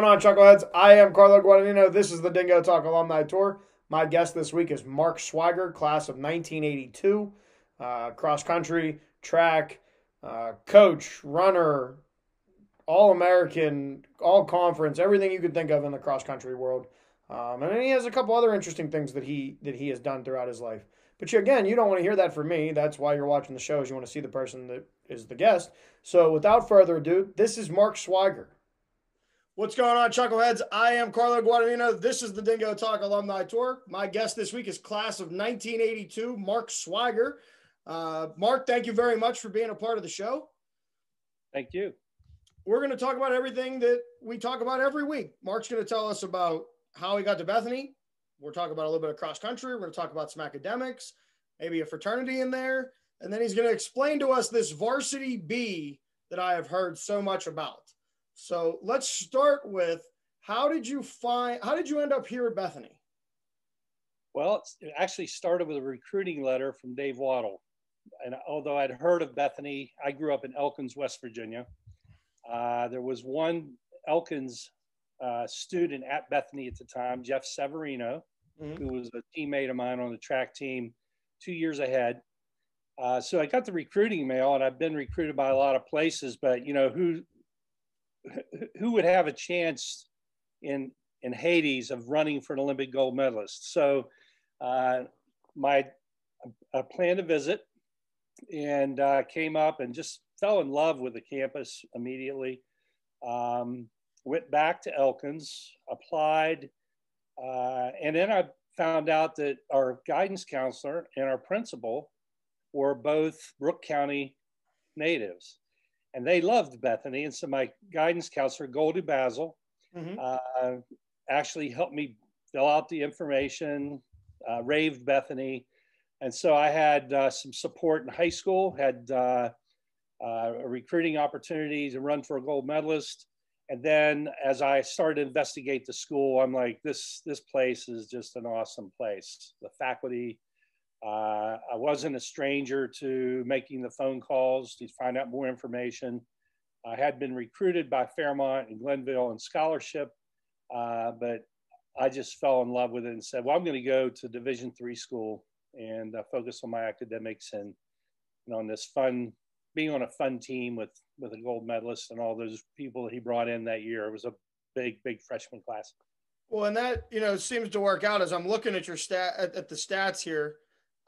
going on, Chuckleheads? I am Carlo Guadagnino. This is the Dingo Talk Alumni Tour. My guest this week is Mark Swiger, class of 1982, uh, cross country, track, uh, coach, runner, all American, all conference, everything you could think of in the cross country world. Um, and then he has a couple other interesting things that he that he has done throughout his life. But you, again, you don't want to hear that from me. That's why you're watching the shows. You want to see the person that is the guest. So without further ado, this is Mark Swiger. What's going on, Chuckleheads? I am Carlo Guadagnino. This is the Dingo Talk Alumni Tour. My guest this week is class of 1982, Mark Swiger. Uh, Mark, thank you very much for being a part of the show. Thank you. We're going to talk about everything that we talk about every week. Mark's going to tell us about how he got to Bethany. We're talking about a little bit of cross country. We're going to talk about some academics, maybe a fraternity in there. And then he's going to explain to us this varsity B that I have heard so much about. So let's start with how did you find, how did you end up here at Bethany? Well, it actually started with a recruiting letter from Dave Wottle. And although I'd heard of Bethany, I grew up in Elkins, West Virginia. Uh, there was one Elkins uh, student at Bethany at the time, Jeff Severino, mm-hmm. who was a teammate of mine on the track team two years ahead. Uh, so I got the recruiting mail, and I've been recruited by a lot of places. But you know who who would have a chance in in Hades of running for an Olympic gold medalist? So uh, my I planned a visit and uh, came up and just fell in love with the campus immediately. Um, went back to Elkins, applied, uh, and then I found out that our guidance counselor and our principal were both Brooke County natives, and they loved Bethany. And so my guidance counselor, Goldie Basil, mm-hmm. uh, actually helped me fill out the information, uh, raved Bethany. And so I had uh, some support in high school, had uh, uh, a recruiting opportunity to run for a gold medalist and then as I started to investigate the school, I'm like, this this place is just an awesome place. The faculty, uh, I wasn't a stranger to making the phone calls to find out more information. I had been recruited by Fairmont and Glenville and scholarship, uh, but I just fell in love with it and said, well, I'm going to go to Division three school and uh, focus on my academics and know, on this fun being on a fun team with with a gold medalist and all those people that he brought in that year. It was a big, big freshman class. Well, and that you know seems to work out as I'm looking at your stat at, at the stats here.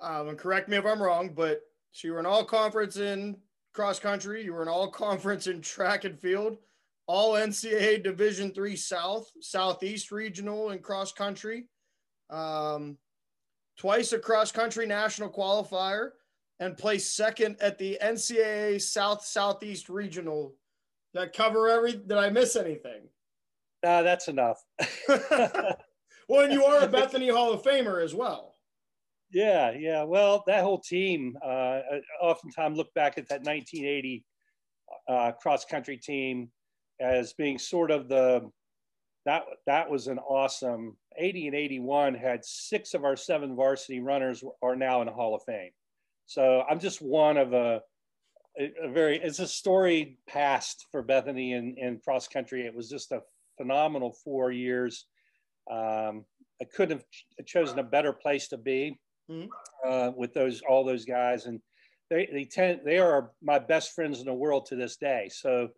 Um, and correct me if I'm wrong, but so you were an all conference in cross country, you were an all conference in track and field, all NCAA Division three South, Southeast regional in cross country, um, twice a cross country national qualifier, and placed second at the NCAA South Southeast Regional. That cover every? Did I miss anything? Uh, that's enough. well, and you are a Bethany Hall of Famer as well. Yeah, yeah. Well, that whole team. Uh, I oftentimes look back at that 1980 uh, cross country team as being sort of the that that was an awesome 80 and 81 had six of our seven varsity runners are now in the Hall of Fame. So I'm just one of a, a very, it's a storied past for Bethany in, in cross country. It was just a phenomenal four years. Um, I couldn't have chosen a better place to be mm-hmm. uh, with those, all those guys. And they, they tend, they are my best friends in the world to this day. So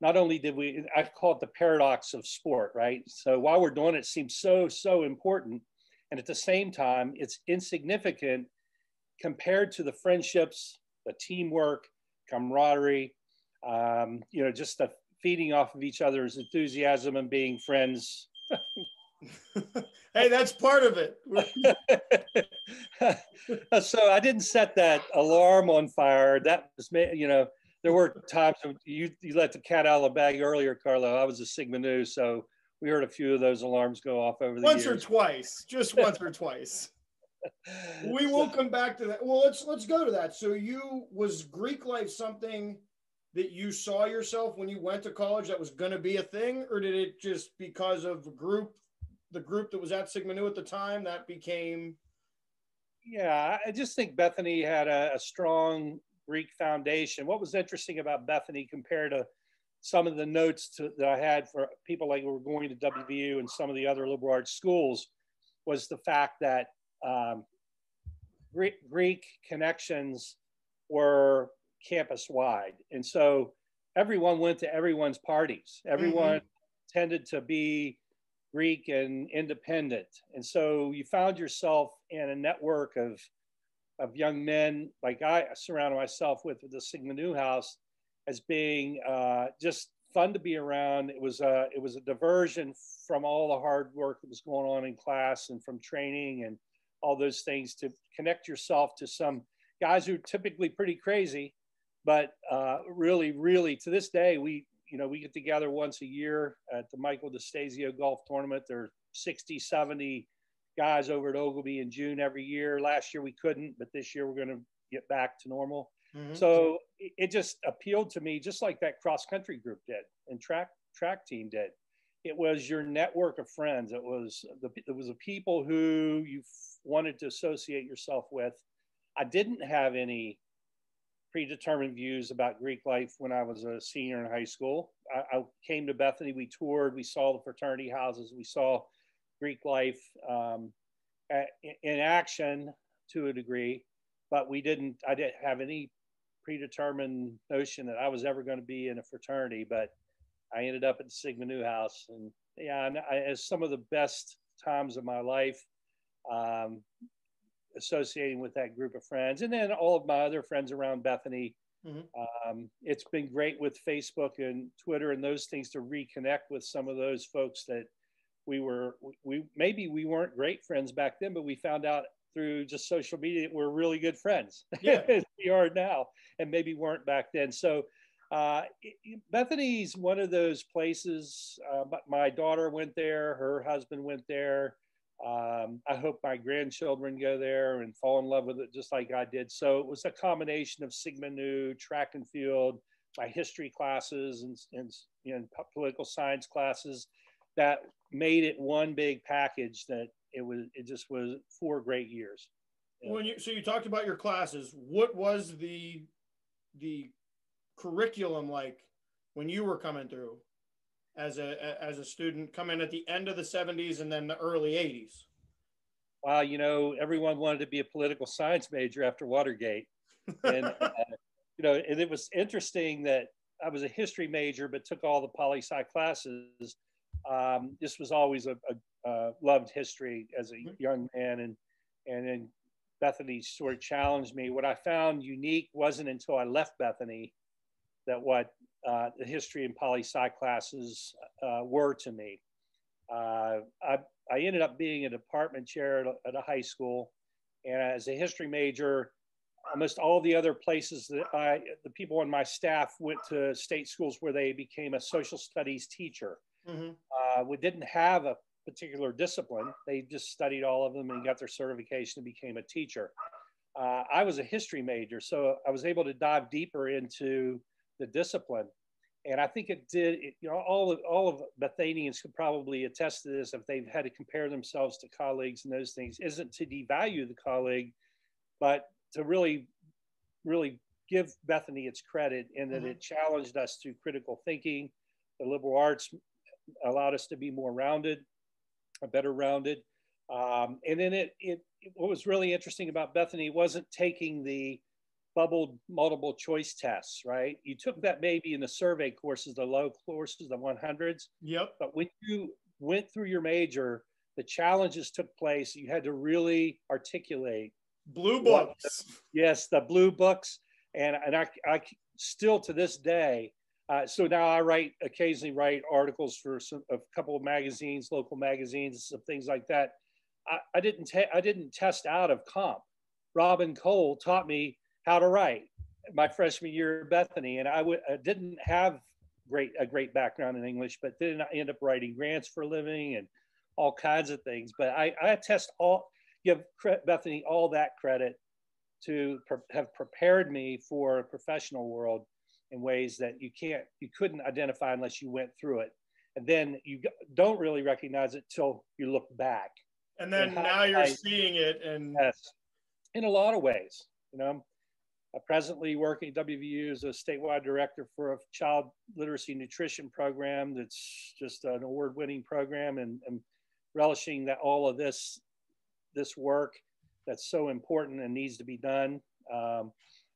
not only did we, I call it the paradox of sport, right? So while we're doing it, it seems so, so important. And at the same time, it's insignificant compared to the friendships, the teamwork, camaraderie, um, you know, just the feeding off of each other's enthusiasm and being friends. hey, that's part of it. so I didn't set that alarm on fire. That was, you know, there were times you, you let the cat out of the bag earlier, Carlo. I was a Sigma Nu, so we heard a few of those alarms go off over the once years. or twice, just once or twice we will come back to that. Well, let's let's go to that. So you was Greek life something that you saw yourself when you went to college that was going to be a thing, or did it just because of group, the group that was at Sigma Nu at the time, that became? Yeah, I just think Bethany had a, a strong Greek foundation. What was interesting about Bethany compared to some of the notes to, that I had for people like who were going to WVU and some of the other liberal arts schools was the fact that um, Greek, Greek connections were campus wide. And so everyone went to everyone's parties. Everyone mm-hmm. tended to be Greek and independent. And so you found yourself in a network of, of young men like I surrounded myself with, with the Sigma Nu House as being uh, just fun to be around. It was a, it was a diversion from all the hard work that was going on in class and from training and all those things to connect yourself to some guys who are typically pretty crazy, but uh, really, really to this day, we, you know, we get together once a year at the Michael DeStasio golf tournament. There are 60, 70 guys over at Oglebay in June every year. Last year we couldn't, but this year we're going to get back to normal. Mm-hmm. So it just appealed to me, just like that cross country group did and track track team did. It was your network of friends. It was the it was the people who you wanted to associate yourself with. I didn't have any predetermined views about Greek life when I was a senior in high school. I, I came to Bethany, we toured, we saw the fraternity houses, we saw Greek life um, in action to a degree, but we didn't, I didn't have any predetermined notion that I was ever going to be in a fraternity, but I ended up at Sigma Nu House. And yeah, and I, as some of the best times of my life, um, associating with that group of friends, and then all of my other friends around Bethany. Mm-hmm. Um, it's been great with Facebook and Twitter and those things to reconnect with some of those folks that we were we maybe we weren't great friends back then, but we found out through just social media that we're really good friends. Yeah. we are now, and maybe weren't back then. So uh, Bethany's one of those places. Uh, my daughter went there. Her husband went there. Um, I hope my grandchildren go there and fall in love with it just like I did. So it was a combination of Sigma Nu, track and field, my history classes, and, and political science classes that made it one big package that it was it just was four great years. When you so you talked about your classes, what was the the curriculum like when you were coming through? As a as a student coming at the end of the 70s and then the early 80s? Wow, you know, everyone wanted to be a political science major after Watergate. And, uh, you know, and it was interesting that I was a history major, but took all the poli sci classes. Um, this was always a, a, a, loved history as a mm-hmm. young man. And, and then Bethany sort of challenged me. What I found unique wasn't until I left Bethany that what uh, the history and poli sci classes uh, were to me. Uh, I, I ended up being a department chair at a, at a, high school, and as a history major, almost all the other places that I, the people on my staff went to state schools where they became a social studies teacher. Mm-hmm. Uh, we didn't have a particular discipline; they just studied all of them and got their certification and became a teacher. Uh, I was a history major, so I was able to dive deeper into the discipline. And I think it did, it, you know, all of, all of Bethanians could probably attest to this if they've had to compare themselves to colleagues and those things, isn't to devalue the colleague, but to really, really give Bethany its credit in that mm-hmm. it challenged us to critical thinking. The liberal arts allowed us to be more rounded, better rounded. Um, and then it, it, what was really interesting about Bethany wasn't taking the bubbled multiple choice tests, right? You took that maybe in the survey courses, the low courses, the 100s. Yep. But when you went through your major, the challenges took place. You had to really articulate blue books. The, yes, the blue books, and and I, I still to this day. Uh, so now I write occasionally write articles for some, a couple of magazines, local magazines, some things like that. I, I didn't I didn't test out of comp. Robin Cole taught me how to write my freshman year at Bethany, and I w- I didn't have great a great background in English, but then I end up writing grants for a living and all kinds of things. But I, I attest all give Bethany all that credit to pre- have prepared me for a professional world in ways that you can't you couldn't identify unless you went through it, and then you don't really recognize it till you look back. And then and now you're I, seeing it, and yes, in a lot of ways, you know I presently working at WVU as a statewide director for a child literacy nutrition program that's just an award-winning program and, and relishing that all of this this work that's so important and needs to be done. Um,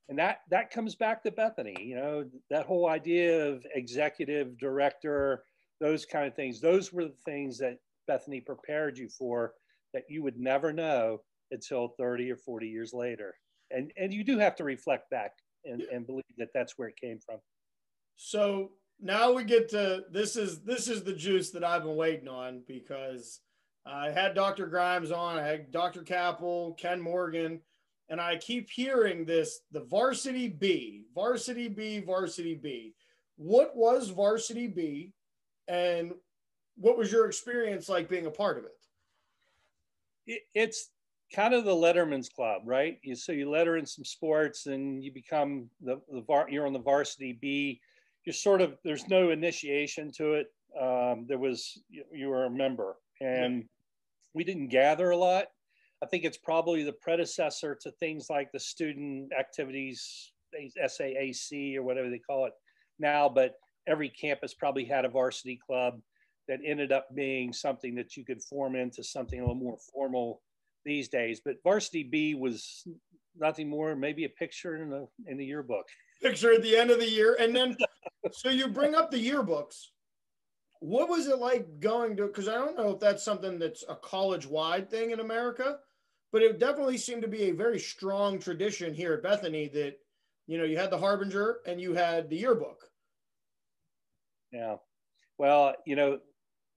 and that that comes back to Bethany, you know, that whole idea of executive director, those kind of things. Those were the things that Bethany prepared you for that you would never know until 30 or 40 years later. And and you do have to reflect back and, and believe that that's where it came from. So now we get to this is this is the juice that I've been waiting on because I had Dr. Grimes on, I had Dr. Capel, Ken Morgan, and I keep hearing this the varsity B, varsity B, varsity B. What was varsity B and what was your experience like being a part of it? it it's kind of the Letterman's Club, right? You, so you letter in some sports and you become the, the var, you're on the varsity B. You're sort of, there's no initiation to it. Um, there was, you, you, were a member and we didn't gather a lot. I think it's probably the predecessor to things like the student activities, SAAC or whatever they call it now, but every campus probably had a varsity club that ended up being something that you could form into something a little more formal these days. But varsity B was nothing more, maybe a picture in the in the yearbook. Picture at the end of the year, and then so you bring up the yearbooks. What was it like going to? Because I don't know if that's something that's a college wide thing in America, but it definitely seemed to be a very strong tradition here at Bethany that you know you had the Harbinger and you had the yearbook. Yeah, well, you know,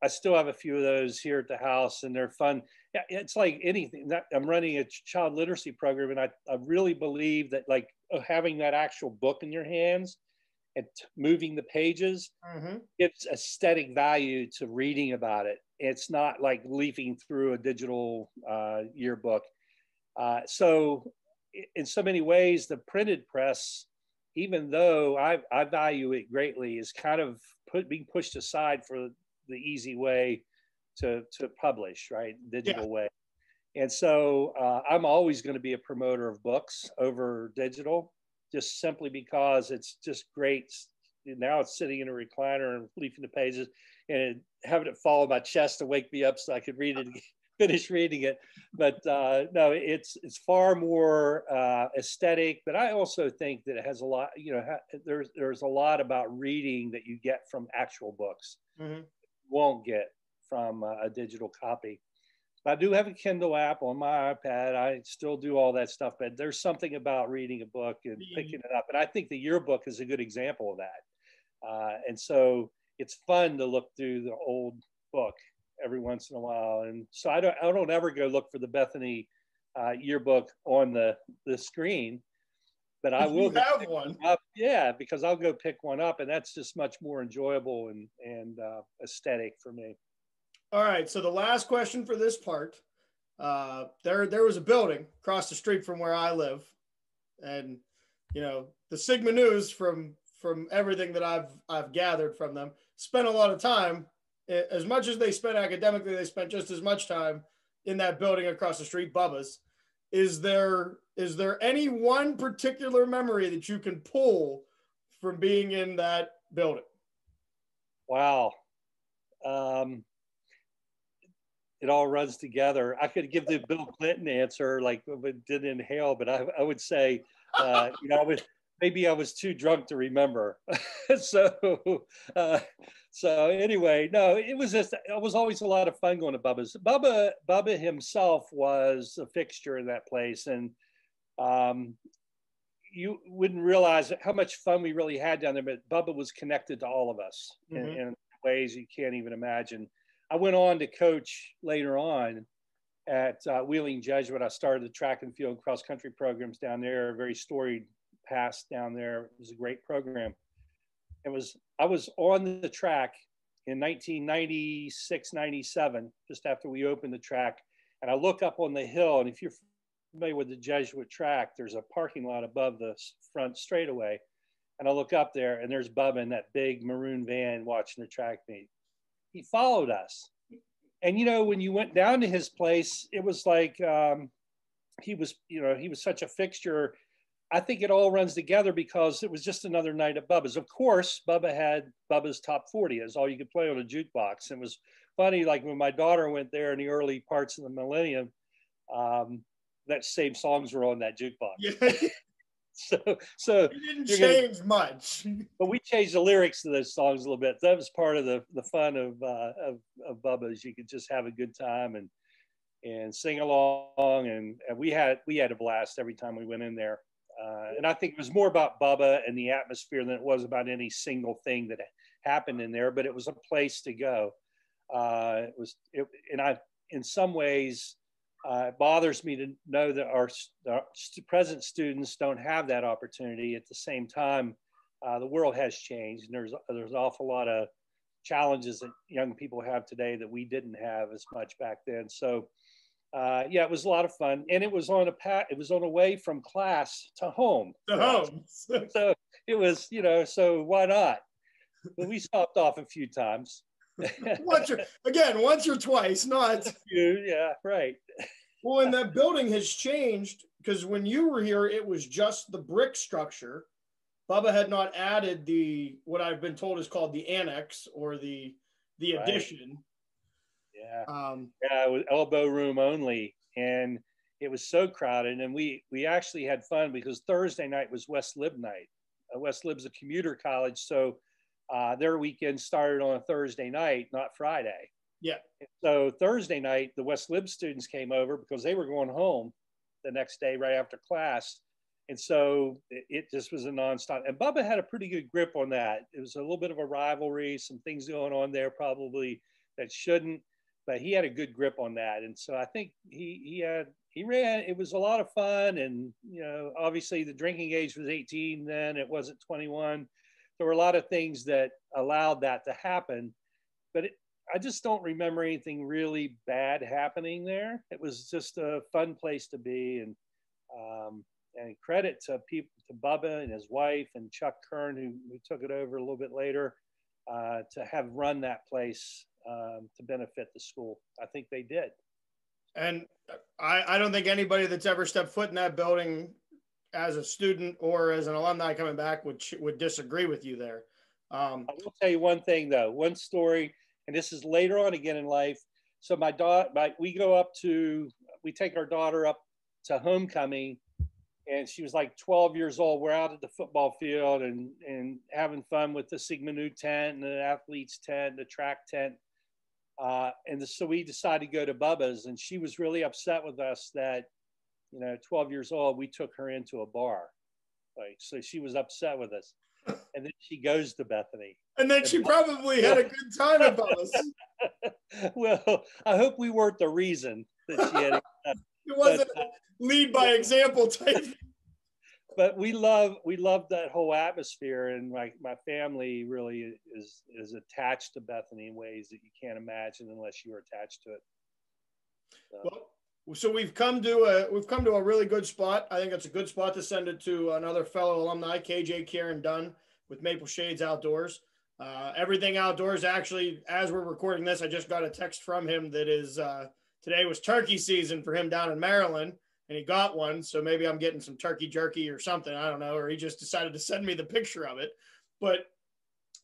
I still have a few of those here at the house, and they're fun. Yeah, it's like anything. I'm running a child literacy program, and I, I really believe that like uh, having that actual book in your hands and moving the pages mm-hmm. it's aesthetic value to reading about it. It's not like leafing through a digital uh, yearbook. Uh, so, in so many ways, the printed press, even though I, I value it greatly, is kind of put, being pushed aside for the easy way to to publish, right? Digital yeah. way. And so uh, I'm always going to be a promoter of books over digital, just simply because it's just great. Now it's sitting in a recliner and leafing the pages and having it fall on my chest to wake me up so I could read it, finish reading it. But uh, no, it's it's far more uh, aesthetic. But I also think that it has a lot. You know, ha- there's there's a lot about reading that you get from actual books. Mm-hmm won't get from a digital copy. I do have a Kindle app on my iPad. I still do all that stuff, but there's something about reading a book and picking it up. And I think the yearbook is a good example of that. Uh, and so it's fun to look through the old book every once in a while. And so I don't, I don't ever go look for the Bethany uh, yearbook on the, the screen but I will have one. Up. Yeah, because I'll go pick one up, and that's just much more enjoyable and and uh, aesthetic for me. All right. So the last question for this part, uh, there there was a building across the street from where I live, and you know the Sigma Nus from from everything that I've I've gathered from them spent a lot of time. As much as they spent academically, they spent just as much time in that building across the street, Bubba's. Is there is there any one particular memory that you can pull from being in that building? Wow. Um, it all runs together. I could give the Bill Clinton answer, like didn't inhale, but I, I would say, uh, you know, I was, maybe I was too drunk to remember. so, uh, so anyway, no, it was just, it was always a lot of fun going to Bubba's. Bubba, Bubba himself was a fixture in that place. And um, you wouldn't realize how much fun we really had down there, but Bubba was connected to all of us mm-hmm. in, in, ways you can't even imagine. I went on to coach later on at uh, Wheeling Jesuit. I started the track and field cross country programs down there, a very storied past down there. It was a great program. It was, I was on the track in 1996, 97, just after we opened the track. And I look up on the hill, and if you're familiar with the Jesuit track, there's a parking lot above the front straightaway. And I look up there and there's Bubba in that big maroon van watching the track meet. He followed us. And, you know, when you went down to his place, it was like um, he was, you know, he was such a fixture. I think it all runs together because it was just another night at Bubba's. Of course, Bubba had Bubba's Top 40 as all you could play on a jukebox. It was funny, like when my daughter went there in the early parts of the millennium, um, that same songs were on that jukebox. Yeah. so, so it didn't change gonna, much. But we changed the lyrics to those songs a little bit. That was part of the the fun of uh, of, of Bubba's. You could just have a good time and and sing along, and, and we had we had a blast every time we went in there. Uh, and I think it was more about Bubba and the atmosphere than it was about any single thing that happened in there. But it was a place to go. Uh, it was, it, and I, in some ways, uh, it bothers me to know that our, our, present students don't have that opportunity. At the same time, uh, the world has changed, and there's there's an awful lot of challenges that young people have today that we didn't have as much back then. So uh, yeah, it was a lot of fun, and it was on a pat. It was on a way from class to home. To home. so it was, you know, so why not? But we stopped off a few times. once or, again, once or twice, not. yeah, right. Well, and that building has changed because when you were here, it was just the brick structure. Bubba had not added the what I've been told is called the annex or the the right. addition. Yeah. Um, yeah, it was elbow room only. And it was so crowded. And we, we actually had fun because Thursday night was West Lib night. Uh, West Lib's a commuter college. So uh, their weekend started on a Thursday night, not Friday. Yeah. So Thursday night, the West Lib students came over because they were going home the next day right after class. And so it, it, just was a nonstop. And Bubba had a pretty good grip on that. It was a little bit of a rivalry, some things going on there probably that shouldn't but he had a good grip on that. And so I think he he had he ran. It was a lot of fun, and you know, obviously the drinking age was 18 then; it wasn't 21. There were a lot of things that allowed that to happen, but it, I just don't remember anything really bad happening there. It was just a fun place to be, and um, and credit to people to Bubba and his wife and Chuck Kern who, who took it over a little bit later uh, to have run that place um, to benefit the school. I think they did. And I, I don't think anybody that's ever stepped foot in that building as a student or as an alumni coming back would would disagree with you there. Um, I will tell you one thing though, one story, and this is later on again in life. So my daughter, my, we go up to, we take our daughter up to homecoming, and she was like 12 years old. We're out at the football field and and having fun with the Sigma Nu tent and the athletes tent, the track tent, uh, and so we decided to go to Bubba's, and she was really upset with us that, you know, 12 years old, we took her into a bar. Like, so she was upset with us. And then she goes to Bethany. And then she probably had a good time at Bubba's. well, I hope we weren't the reason that she had. it wasn't but, uh, lead by example type but we love we love that whole atmosphere and my, my family really is is attached to bethany in ways that you can't imagine unless you are attached to it so. well so we've come to a we've come to a really good spot i think it's a good spot to send it to another fellow alumni kj kieran dunn with maple shades outdoors uh, everything outdoors actually as we're recording this i just got a text from him that is uh, today was turkey season for him down in maryland and he got one. So maybe I'm getting some turkey jerky or something. I don't know. Or he just decided to send me the picture of it. But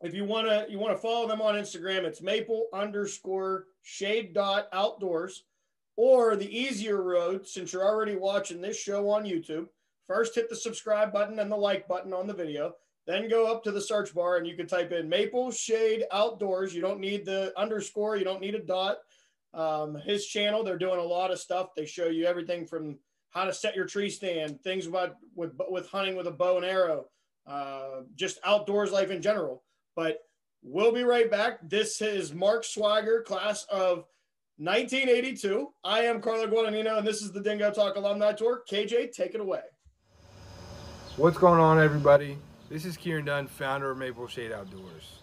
if you want to, you want to follow them on Instagram, it's maple underscore shade dot outdoors. Or the easier road, since you're already watching this show on YouTube, first hit the subscribe button and the like button on the video. Then go up to the search bar and you can type in Maple Shade Outdoors. You don't need the underscore, you don't need a dot. Um, his channel, they're doing a lot of stuff. They show you everything from how to set your tree stand, things about with with hunting with a bow and arrow, uh, just outdoors life in general. But we'll be right back. This is Mark Swiger, class of 1982. I am Carlo Guadagnino, and this is the Dingo Talk Alumni Tour. KJ, take it away. What's going on, everybody? This is Kieran Dunn, founder of Maple Shade Outdoors.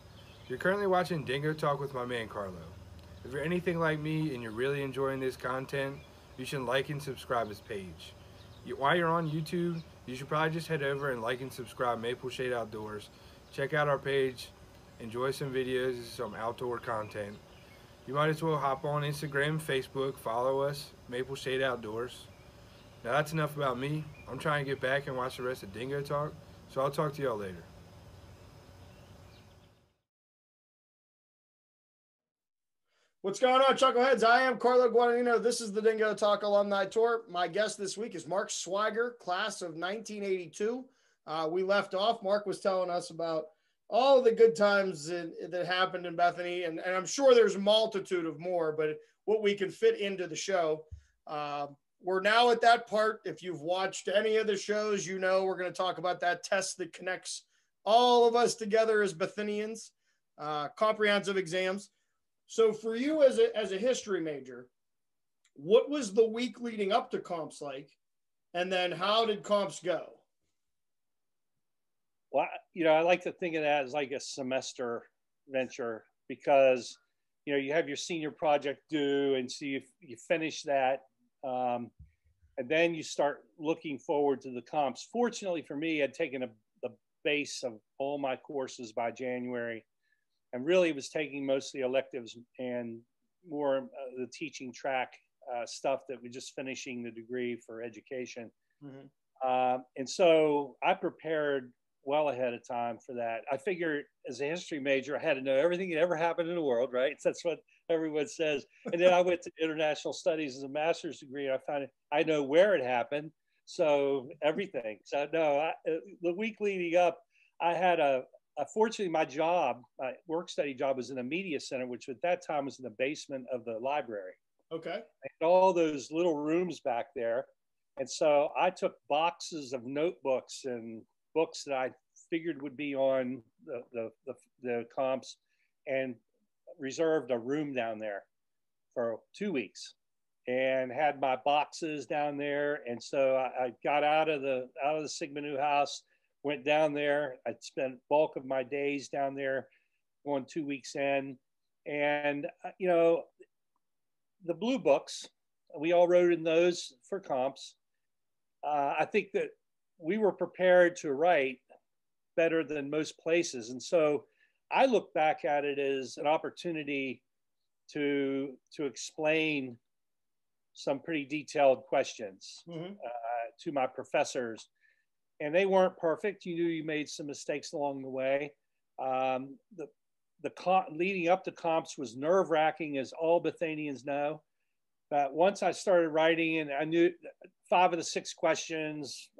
You're currently watching Dingo Talk with my man Carlo. If you're anything like me and you're really enjoying this content, you should like and subscribe his page. You, while you're on YouTube, you should probably just head over and like and subscribe Maple Shade Outdoors. Check out our page, enjoy some videos, some outdoor content. You might as well hop on Instagram, Facebook, follow us, Maple Shade Outdoors. Now that's enough about me. I'm trying to get back and watch the rest of Dingo Talk, so I'll talk to y'all later. What's going on, Chuckleheads? I am Carlo Guadagnino. This is the Dingo Talk Alumni Tour. My guest this week is Mark Swiger, class of 1982. Uh, we left off. Mark was telling us about all the good times in, that happened in Bethany, and, and, I'm sure there's a multitude of more, but what we can fit into the show. Uh, we're now at that part. If you've watched any of the shows, you know we're going to talk about that test that connects all of us together as Bethanians, uh, comprehensive exams. So for you as a as a history major, what was the week leading up to comps like, and then how did comps go? Well, you know, I like to think of that as like a semester venture because you know you have your senior project due, and so you you finish that, um, and then you start looking forward to the comps. Fortunately for me, I'd taken a, the base of all my courses by January and really was taking mostly electives and more uh, the teaching track uh, stuff that we're just finishing the degree for education. Mm-hmm. Uh, and so I prepared well ahead of time for that. I figured as a history major, I had to know everything that ever happened in the world, right? That's what everyone says. And then I went to international studies as a master's degree, and I found it, I know where it happened. So everything. So no, I, the week leading up, I had a, uh, fortunately, my job, my work study job, was in a media center, which at that time was in the basement of the library. Okay. And all those little rooms back there. And so I took boxes of notebooks and books that I figured would be on the, the, the, the comps and reserved a room down there for two weeks and had my boxes down there. And so I, I got out of the out of the Sigma Nu house went down there. I spent bulk of my days down there, going two weeks in, and uh, you know, the blue books. We all wrote in those for comps. Uh, I think that we were prepared to write better than most places, and so I look back at it as an opportunity to to explain some pretty detailed questions mm-hmm. uh, to my professors and they weren't perfect. You knew you made some mistakes along the way. Um, the the comp, leading up to comps was nerve wracking, as all Bethanians know. But once I started writing, and I knew five of the six questions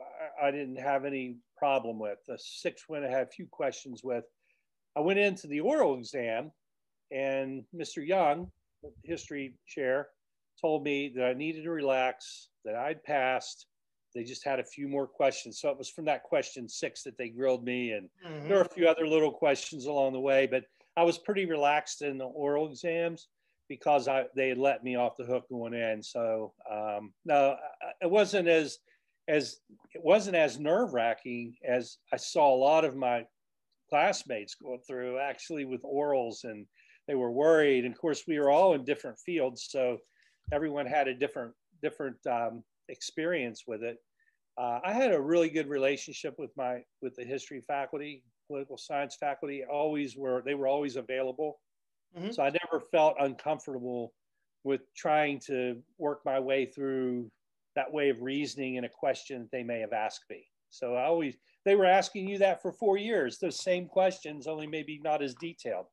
I, didn't have any problem with. The sixth one I had a few questions with. I went into the oral exam, and Mr. Young, the history chair, told me that I needed to relax, that I'd passed, they just had a few more questions. So it was from that question six that they grilled me. And mm-hmm. there were a few other little questions along the way, but I was pretty relaxed in the oral exams because I, they let me off the hook going in. So um, no, it wasn't as, as it wasn't as nerve wracking as I saw a lot of my classmates going through actually with orals and they were worried. And of course we were all in different fields. So everyone had a different, different um, experience with it. Uh, I had a really good relationship with my with the history faculty, political science faculty. Always were they were always available, mm-hmm. so I never felt uncomfortable with trying to work my way through that way of reasoning in a question that they may have asked me. So I always they were asking you that for four years, those same questions, only maybe not as detailed.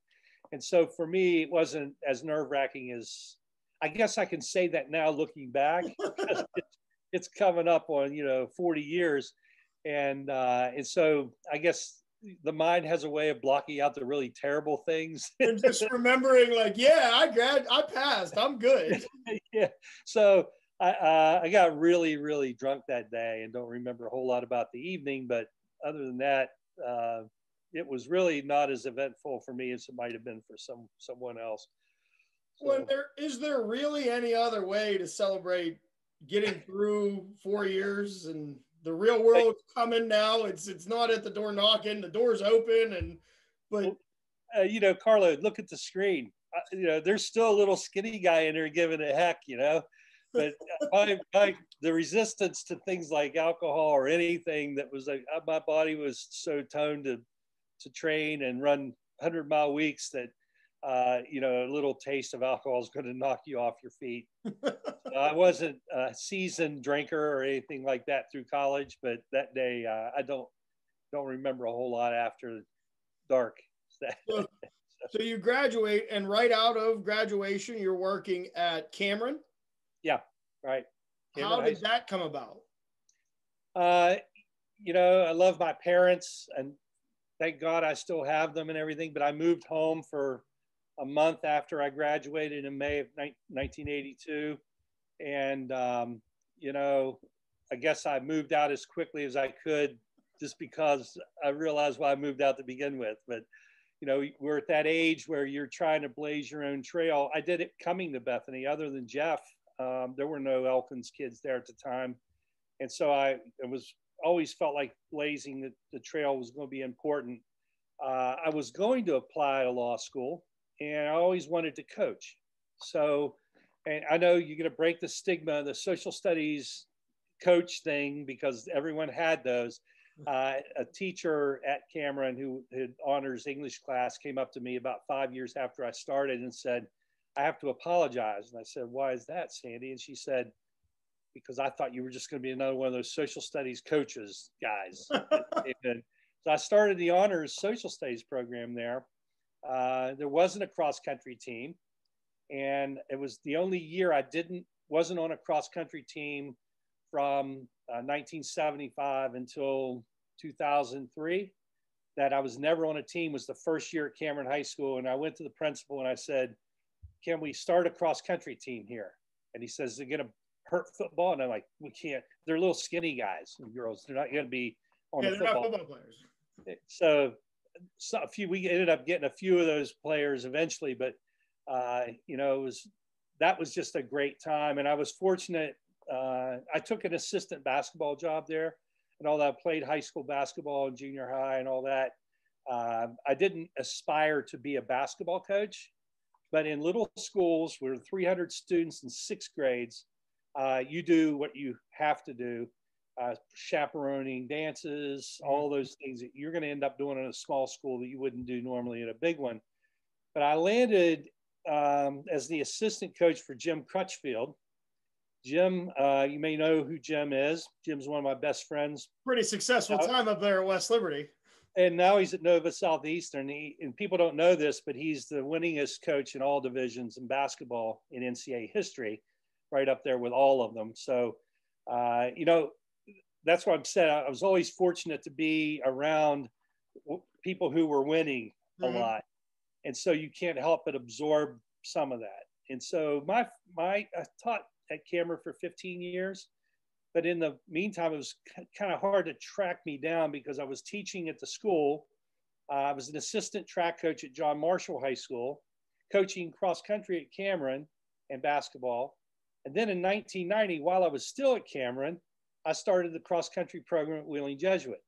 And so for me, it wasn't as nerve wracking as I guess I can say that now looking back. it's coming up on you know 40 years and uh, and so i guess the mind has a way of blocking out the really terrible things. And just remembering like yeah i grad i passed. I'm good. Yeah. So I, uh, I got really really drunk that day and don't remember a whole lot about the evening but other than that uh, it was really not as eventful for me as it might have been for some someone else. So, well, there is there really any other way to celebrate getting through four years and the real world's coming now. It's it's not at the door knocking. The door's open, and but uh, you know, Carlo, look at the screen. Uh, you know, there's still a little skinny guy in there giving a heck. You know, but my, my, the resistance to things like alcohol or anything that was like uh, my body was so toned to to train and run hundred mile weeks that uh, you know, a little taste of alcohol is going to knock you off your feet. I wasn't a seasoned drinker or anything like that through college, but that day uh, I don't don't remember a whole lot after dark. so, so you graduate, and right out of graduation, you're working at Cameron. Yeah, right. Cameron How did that come about? Uh, you know, I love my parents, and thank God I still have them and everything. But I moved home for a month after I graduated in May of 1982. And, um, you know, I guess I moved out as quickly as I could just because I realized why I moved out to begin with. But, you know, we're at that age where you're trying to blaze your own trail. I did it coming to Bethany, other than Jeff. Um, there were no Elkins kids there at the time. And so I it was always felt like blazing the, the trail was going to be important. Uh, I was going to apply to law school and I always wanted to coach. So, and I know you're going to break the stigma, the social studies coach thing, because everyone had those. Uh, a teacher at Cameron who had honors English class came up to me about five years after I started and said, I have to apologize. And I said, Why is that, Sandy? And she said, Because I thought you were just going to be another one of those social studies coaches guys. and so I started the honors social studies program there. Uh, there wasn't a cross country team, and it was the only year I didn't wasn't on a cross country team from uh, 1975 until 2003. That I was never on a team was the first year at Cameron High School, and I went to the principal and I said, "Can we start a cross country team here?" And he says, "They're going to hurt football," and I'm like, "We can't. They're little skinny guys and girls. They're not going to be on yeah, football. football players." So so a few we ended up getting a few of those players eventually but uh, you know it was that was just a great time. And i was fortunate uh, i took an assistant basketball job there and all that I played high school basketball and junior high and all that. Uh, i didn't aspire to be a basketball coach but in little schools with 300 students in sixth grades uh, you do what you have to do uh, chaperoning dances, mm-hmm. all those things that you're going to end up doing in a small school that you wouldn't do normally in a big one. But I landed um, as the assistant coach for Jim Crutchfield. Jim, uh, you may know who Jim is. Jim's one of my best friends. Pretty successful uh, time up there at West Liberty. And now he's at Nova Southeastern. He, and people don't know this, but he's the winningest coach in all divisions in basketball in NCAA history, right up there with all of them. So, uh, you know, that's what I'm saying. I was always fortunate to be around people who were winning mm-hmm. a lot, and so you can't help but absorb some of that. And so my my I taught at Cameron for 15 years, but in the meantime, it was kind of hard to track me down because I was teaching at the school. Uh, I was an assistant track coach at John Marshall High School, coaching cross country at Cameron and basketball. And then in 1990, while I was still at Cameron, I started the cross country program at Wheeling Jesuit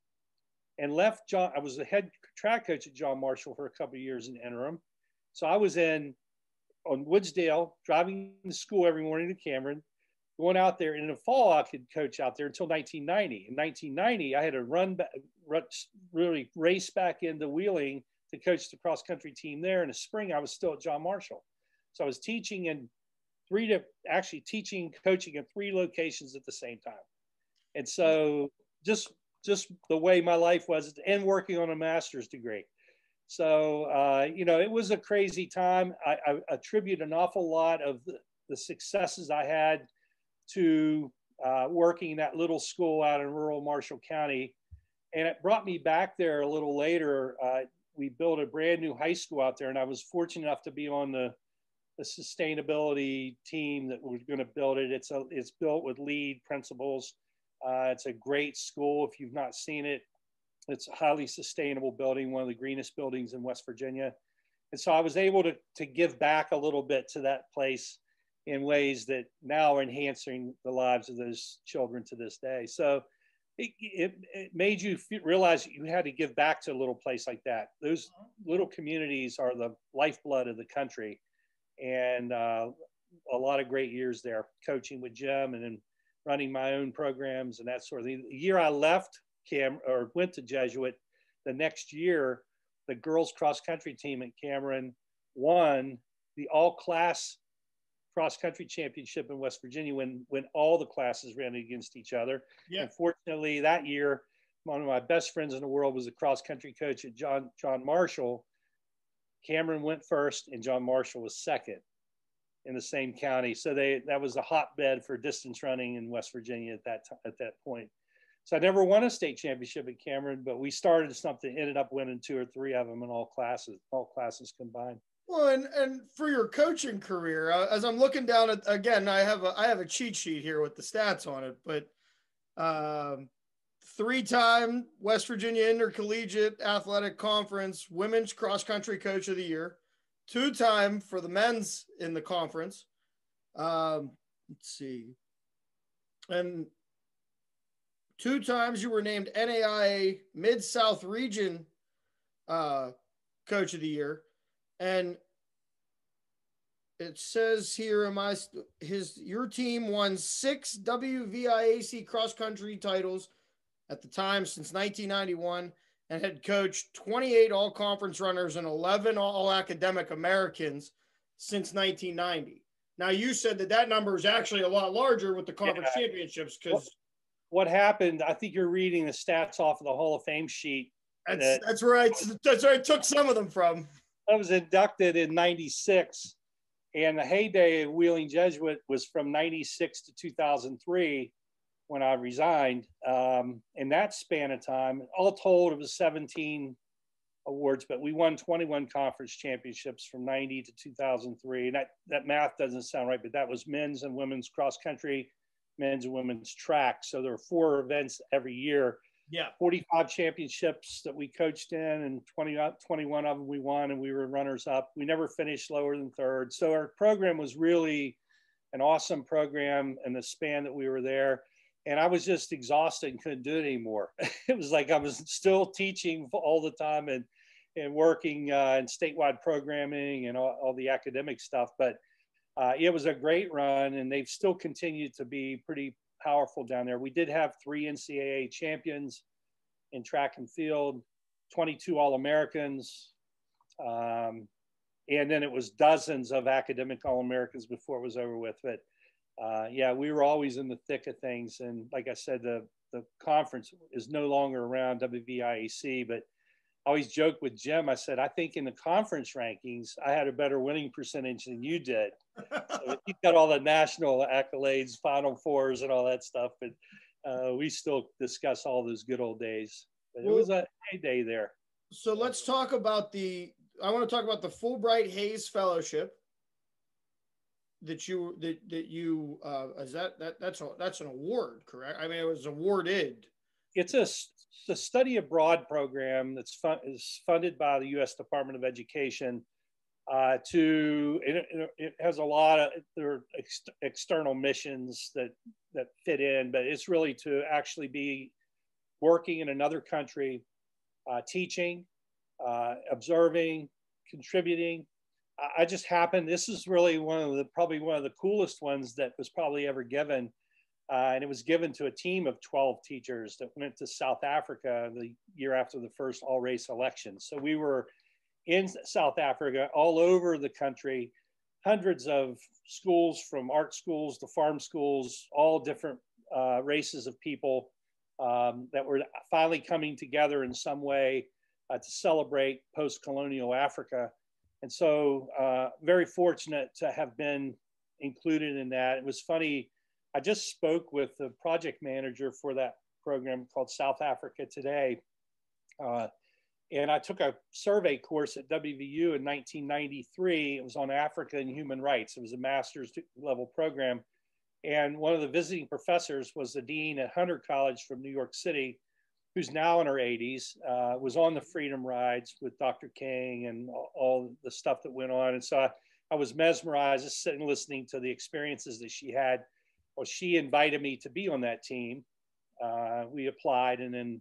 and left John. I was the head track coach at John Marshall for a couple of years in interim. So I was in on Woodsdale, driving to school every morning to Cameron, going out there. And in the fall, I could coach out there until 1990. In 1990, I had to run, back, really race back into Wheeling to coach the cross country team there. In the spring, I was still at John Marshall. So I was teaching in three to actually teaching, and coaching in three locations at the same time. And so just just the way my life was and working on a master's degree. So, uh, you know, it was a crazy time. I, I attribute an awful lot of the, the successes I had to uh, working that little school out in rural Marshall County. And it brought me back there a little later. Uh, we built a brand new high school out there, and I was fortunate enough to be on the, the sustainability team that was going to build it. It's, a, it's built with LEED principles uh, it's a great school. If you've not seen it, it's a highly sustainable building, one of the greenest buildings in West Virginia. And so I was able to, to give back a little bit to that place in ways that now are enhancing the lives of those children to this day. So it, it, it made you realize you had to give back to a little place like that. Those little communities are the lifeblood of the country. And uh, a lot of great years there coaching with Jim and then running my own programs and that sort of thing. The year I left Cam or went to Jesuit, the next year, the girls cross country team at Cameron won the all class cross country championship in West Virginia when when all the classes ran against each other. Yeah. Unfortunately, that year, one of my best friends in the world was a cross country coach at John John Marshall. Cameron went first, and John Marshall was second in the same county. So they that was a hotbed for distance running in West Virginia at that t- at that point. So I never won a state championship at Cameron, but we started something, ended up winning two or three of them in all classes, all classes combined. Well, and, and for your coaching career, uh, as I'm looking down at again, I have a I have a cheat sheet here with the stats on it, but um, three-time West Virginia Intercollegiate Athletic Conference Women's Cross Country Coach of the Year, two-time for the men's in the conference. Um, let's see, and two times you were named NAIA Mid South Region uh, Coach of the Year. And it says here in my his your team won six WVIAC cross country titles at the time since 1991 and had coached 28 all conference runners and 11 all academic Americans since 1990. Now you said that that number is actually a lot larger with the conference yeah. championships because what happened? I think you're reading the stats off of the Hall of Fame sheet. That's that, that's where I that's where I took some of them from. I was inducted in 96 and the heyday of Wheeling Jesuit was from 96 to 2003 when I resigned. Um, in that span of time, all told, it was 17 awards, but we won 21 conference championships from 90 to 2003. And that, that math doesn't sound right, but that was men's and women's cross country, men's and women's track. So there were four events every year yeah 45 championships that we coached in and 20 21 of them we won and we were runners up we never finished lower than third so our program was really an awesome program in the span that we were there and i was just exhausted and couldn't do it anymore it was like i was still teaching all the time and and working uh, in statewide programming and all, all the academic stuff but uh, it was a great run and they've still continued to be pretty powerful down there. We did have three NCAA champions in track and field, 22 All Americans, um, and then it was dozens of academic All Americans before it was over with. But uh, yeah, we were always in the thick of things. And like I said, the the conference is no longer around WVIAC, but I always joke with Jim. I said, I think in the conference rankings, I had a better winning percentage than you did. so you got all the national accolades, Final Fours, and all that stuff, but uh, we still discuss all those good old days. But it was a heyday there. So let's talk about the. I want to talk about the Fulbright Hays Fellowship that you that that you uh, is that that that's a, that's an award, correct? I mean, it was awarded. It's a the study abroad program that's fun, is funded by the U.S. Department of Education. Uh, to it, it, has a lot of there ex, external missions that that fit in, but it's really to actually be working in another country, uh, teaching, uh, observing, contributing. I, just happened. This is really one of the probably one of the coolest ones that was probably ever given uh, and it was given to a team of 12 teachers that went to South Africa the year after the first all race election. So we were in South Africa, all over the country, hundreds of schools from art schools to farm schools, all different uh, races of people um, that were finally coming together in some way uh, to celebrate post colonial Africa. And so, uh, very fortunate to have been included in that. It was funny I just spoke with the project manager for that program called South Africa Today. Uh, and I took a survey course at WVU in 1993. It was on Africa and human rights. It was a master's level program. And one of the visiting professors was the dean at Hunter College from New York City, who's now in her 80s, uh, was on the Freedom Rides with Dr. King and all, the stuff that went on. And so I, I was mesmerized just sitting listening to the experiences that she had well, she invited me to be on that team. Uh, we applied, and then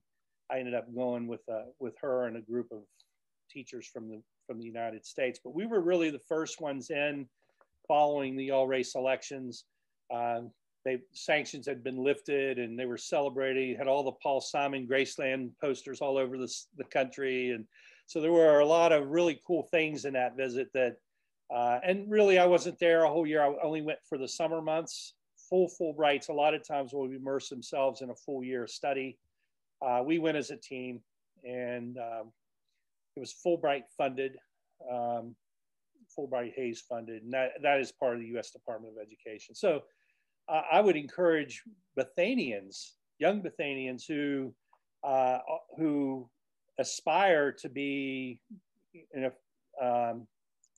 I ended up going with uh, with her and a group of teachers from the from the United States. But we were really the first ones in following the all race elections. Uh, they sanctions had been lifted, and they were celebrating. Had all the Paul Simon Graceland posters all over the the country, and So there were a lot of really cool things in that visit that, uh, and really I wasn't there a whole year. I only went for the summer months. Full full Fulbrights a lot of times will immerse themselves in a full year study. Uh, we went as a team, and um, it was Fulbright funded, um, Fulbright Hays funded, and that, that is part of the U.S. Department of Education. So I would encourage Bethanians, young Bethanians who uh, who aspire to be you know, um,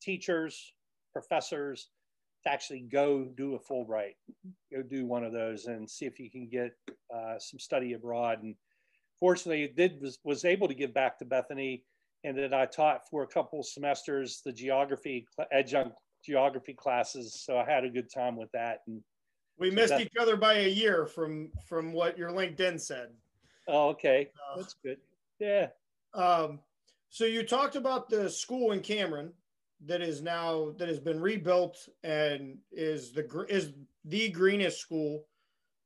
teachers, professors, to actually go do a Fulbright, go do one of those and see if you can get uh, some study abroad. And fortunately, did was, was able to give back to Bethany, and then I taught for a couple semesters the geography adjunct geography classes. So I had a good time with that. And we missed each other by a year from from what your LinkedIn said. Oh, okay, uh, that's good. Yeah. Um, so you talked about the school in Cameron that is now that has been rebuilt and is the is the greenest school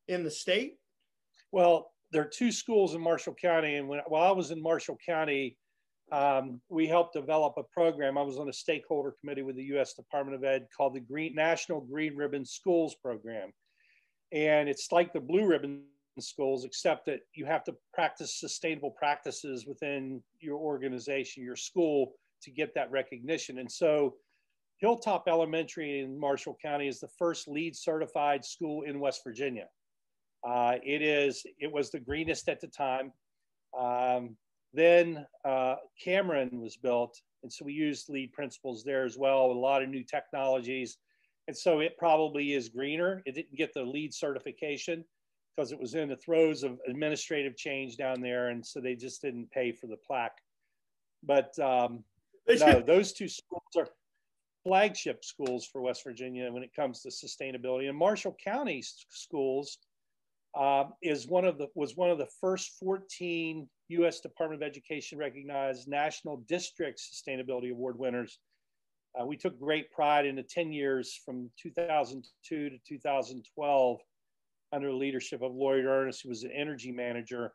in the state. Well, there are two schools in Marshall County, and when while I was in Marshall County, um, we helped develop a program. I was on a stakeholder committee with the U.S. Department of Ed called the Green National Green Ribbon Schools Program, and it's like the Blue Ribbon schools, except that you have to practice sustainable practices within your organization, your school, to get that recognition. And so, Hilltop Elementary in Marshall County is the first LEED certified school in West Virginia. Uh, it is. It was the greenest at the time. Um, then uh, Cameron was built, and so we used LEED principles there as well. A lot of new technologies, and so it probably is greener. It didn't get the LEED certification because it was in the throes of administrative change down there, and so they just didn't pay for the plaque. But um, no, those two schools are flagship schools for West Virginia when it comes to sustainability. And Marshall County schools uh, is one of the was one of the first 14 U.S. Department of Education recognized National District Sustainability Award winners. Uh, we took great pride in the 10 years from 2002 to 2012 under the leadership of Lloyd Ernest, who was an energy manager,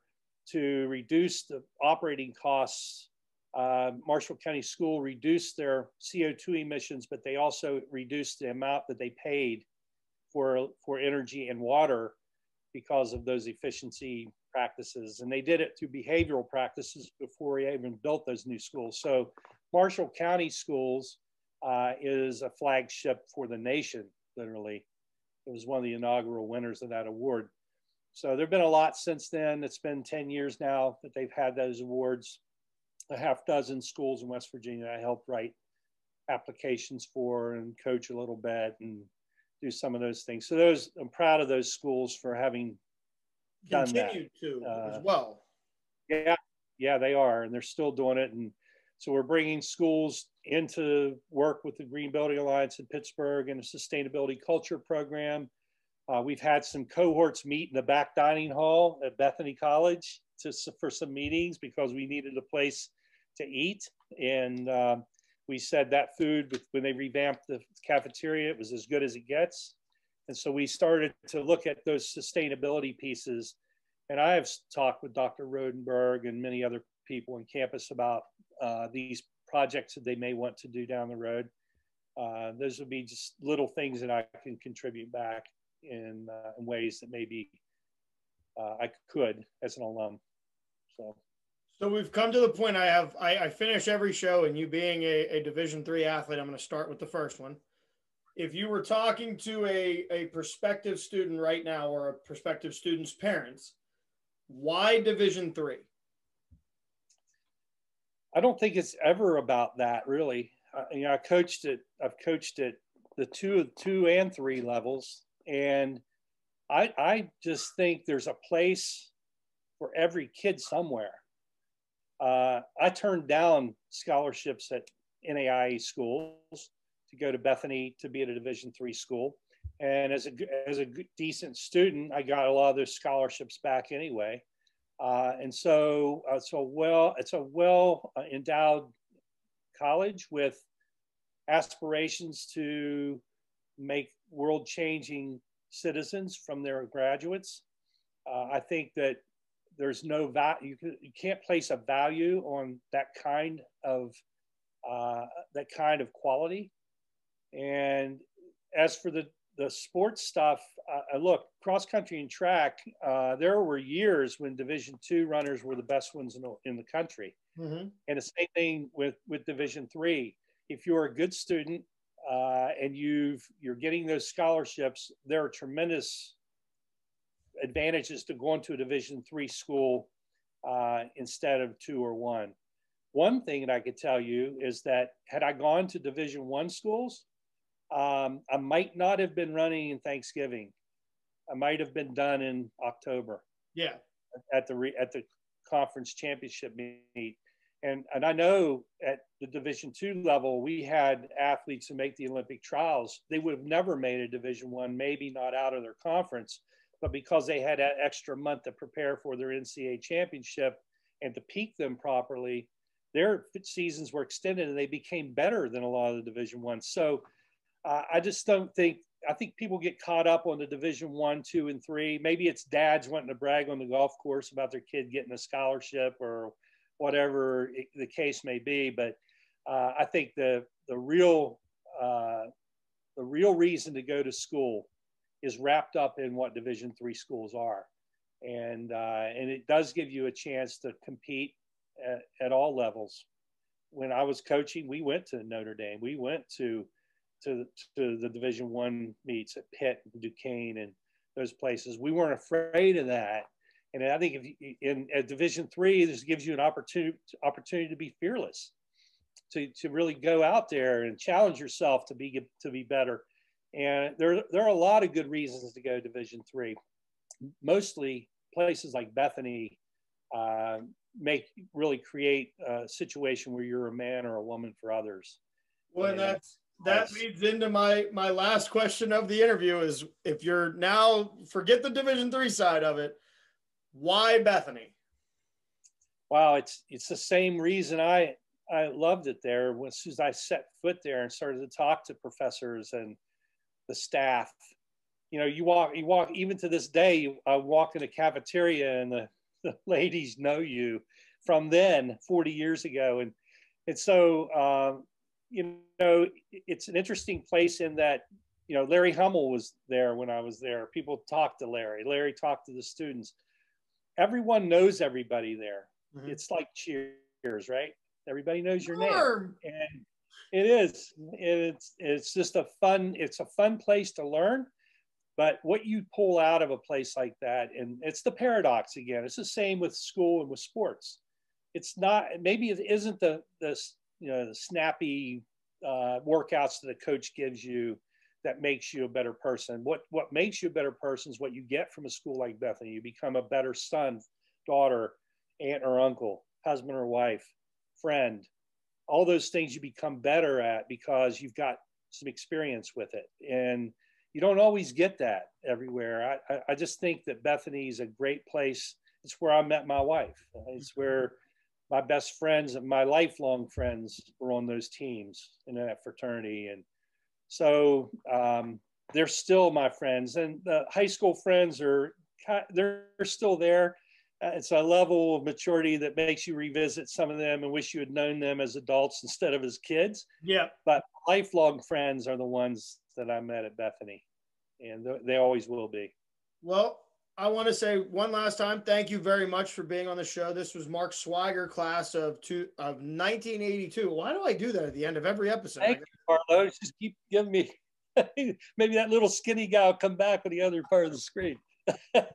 to reduce the operating costs. Uh, Marshall County School reduced their CO2 emissions, but they also reduced the amount that they paid for, for energy and water because of those efficiency practices. And they did it through behavioral practices before we even built those new schools. So Marshall County Schools uh, is a flagship for the nation, literally. It was one of the inaugural winners of that award. So there have been a lot since then. It's been 10 years now that they've had those awards. A half dozen schools in West Virginia I helped write applications for and coach a little bit and do some of those things. So those I'm proud of those schools for having done Continue that. to uh, as well. Yeah, yeah, they are, and they're still doing it. And so we're bringing schools into work with the Green Building Alliance in Pittsburgh and a sustainability culture program. Uh, we've had some cohorts meet in the back dining hall at Bethany College to, for some meetings because we needed a place to eat. And uh, we said that food, when they revamped the cafeteria, it was as good as it gets. And so we started to look at those sustainability pieces. And I have talked with Dr. Rodenberg and many other people on campus about uh, these projects that they may want to do down the road. Uh, those would be just little things that I can contribute back in, uh, in ways that maybe uh, I could as an alum. So. So we've come to the point. I have I, I finish every show, and you being a, a Division three athlete, I'm going to start with the first one. If you were talking to a, a prospective student right now, or a prospective student's parents, why Division three? I don't think it's ever about that really. Uh, you know, I coached it. I've coached it the two, two and three levels, and I, I just think there's a place for every kid somewhere. Uh, I turned down scholarships at NAIA schools to go to Bethany to be at a Division three school, and as a as a decent student, I got a lot of those scholarships back anyway. Uh, and so, uh, so well, it's a well uh, endowed college with aspirations to make world changing citizens from their graduates. Uh, I think that there's no value. You, can't place a value on that kind of uh, that kind of quality. And as for the the sports stuff, uh, look, cross country and track. Uh, there were years when Division two runners were the best ones in the, in the country, mm-hmm. and the same thing with with Division three. If you're a good student uh, and you've you're getting those scholarships, there are tremendous advantages to going to a Division three school uh, instead of two or one. One thing that I could tell you is that had I gone to Division one schools, um, I might not have been running in Thanksgiving. I might have been done in October. Yeah. At the re, at the conference championship meet, and and I know at the Division two level we had athletes who make the Olympic trials. They would have never made a Division one, maybe not out of their conference, but because they had that extra month to prepare for their NCAA championship and to peak them properly, their seasons were extended and they became better than a lot of the Division ones. So uh, I just don't think. I think people get caught up on the Division One, Two, and Three. Maybe it's dads wanting to brag on the golf course about their kid getting a scholarship or whatever it, the case may be. But uh, I think the the real uh, the real reason to go to school is wrapped up in what Division Three schools are, and uh, and it does give you a chance to compete at, at all levels. When I was coaching, we went to Notre Dame. We went to to, to the Division One meets at Pitt and Duquesne and those places. We weren't afraid of that, and I think if you, in at Division Three, this gives you an opportunity opportunity to be fearless, to to really go out there and challenge yourself to be to be better. And there there are a lot of good reasons to go Division Three. Mostly places like Bethany uh, make really create a situation where you're a man or a woman for others. Well, and that's that leads into my my last question of the interview is if you're now forget the division three side of it why bethany? Wow it's it's the same reason i i loved it there. As soon as i set foot there and started to talk to professors and the staff you know you walk you walk even to this day i walk in a cafeteria and the, the ladies know you from then 40 years ago. And and so um, you know, it's an interesting place in that, you know, Larry Hummel was there when I was there. People talked to Larry. Larry talked to the students. Everyone knows everybody there. Mm-hmm. It's like Cheers, right? Everybody knows your name, and it is. It's it's just a fun. It's a fun place to learn. But what you pull out of a place like that, and it's the paradox again. It's the same with school and with sports. It's not maybe it isn't the the you know the snappy uh, workouts that a coach gives you that makes you a better person. What what makes you a better person is what you get from a school like Bethany. You become a better son, daughter, aunt or uncle, husband or wife, friend. All those things you become better at because you've got some experience with it. And you don't always get that everywhere. I, I just think that Bethany is a great place. It's where I met my wife. It's where my best friends and my lifelong friends were on those teams in that fraternity. And so um, they're still my friends. And the high school friends are, they're still there. Uh, it's a level of maturity that makes you revisit some of them and wish you had known them as adults instead of as kids. Yeah. But lifelong friends are the ones that I met at Bethany, and they always will be. Well, I want to say one last time, thank you very much for being on the show. This was Mark Swiger, class of two of 1982. Why do I do that at the end of every episode? Thank you, Carlo. Just keep giving me maybe that little skinny guy will come back on the other part of the screen. I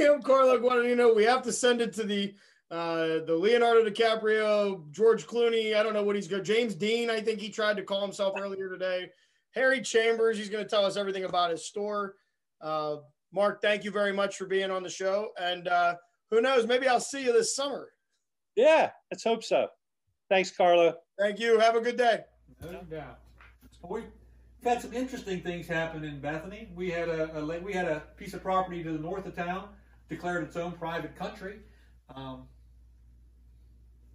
am Carlo Guadagnino. We have to send it to the uh, the Leonardo DiCaprio, George Clooney. I don't know what he's going. James Dean. I think he tried to call himself earlier today. Harry Chambers. He's going to tell us everything about his store. Uh, Mark, thank you very much for being on the show. And uh, who knows, maybe I'll see you this summer. Yeah, let's hope so. Thanks, Carlo. Thank you. Have a good day. No doubt. We've had some interesting things happen in Bethany. We had a, a, we had a piece of property to the north of town declared its own private country. Um,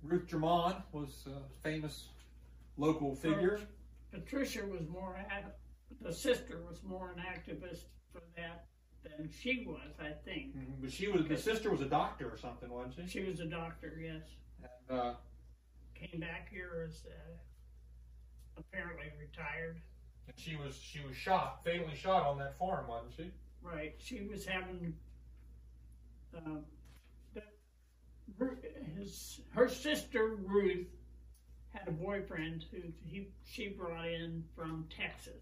Ruth Germond was a famous local figure. Patricia was more, the sister was more an activist for that than she was, I think. Mhm. But she was the sister was a doctor or something, wasn't she? She was a doctor, yes. And, uh, Came back here as uh, apparently retired. and she was she was shot, fatally shot on that farm, wasn't she? Right. She was having um, the, his her sister Ruth had a boyfriend who he she brought in from Texas,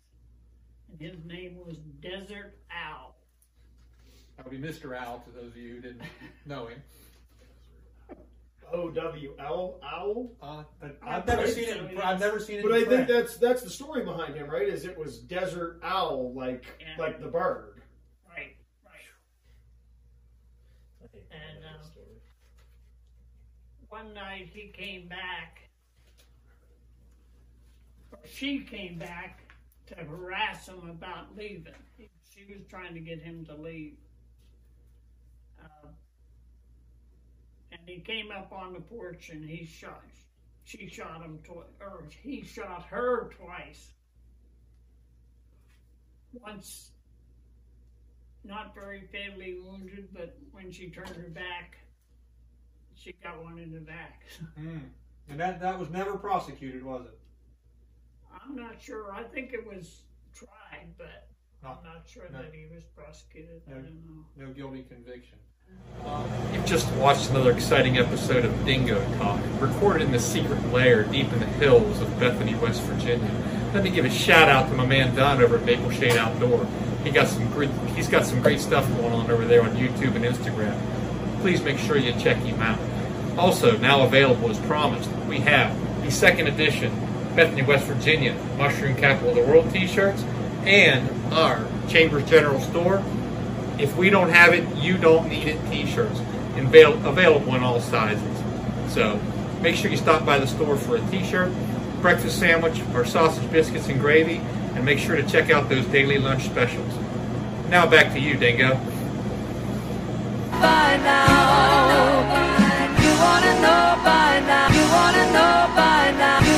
and his name was Desert Owl. That would be Mr. Owl to those of you who didn't know him. O W L Owl. Uh, but I've never seen it. in- I've never seen it. But in I think print. that's that's the story behind him, right? Is it was desert owl, like Yeah. like the bird. Right. Right. And um, one night he came back, or she came back to harass him about leaving. She was trying to get him to leave. Um, and he came up on the porch and he shot. She shot him twice, or he shot her twice. Once not very fatally wounded, but when she turned her back, she got one in the back. Hmm. And that that was never prosecuted, was it? I'm not sure. I think it was tried, but No. I'm not sure No. that he was prosecuted. I No. don't know. No guilty conviction. Um, You've just watched another exciting episode of Dingo Talk, recorded in the secret lair deep in the hills of Bethany, West Virginia. Let me give a shout out to my man Don over at Maple Shade Outdoor. He got some great, he's got some great stuff going on over there on YouTube and Instagram. Please make sure you check him out. Also, now available as promised, we have the second edition Bethany, West Virginia Mushroom Capital of the World t-shirts and our Chambers General Store if we don't have it, you don't need it t-shirts avail- available in all sizes. So make sure you stop by the store for a t-shirt, breakfast sandwich, or sausage biscuits and gravy, and make sure to check out those daily lunch specials. Now back to you, Dingo. By now. you wanna know by now, you wanna know by now.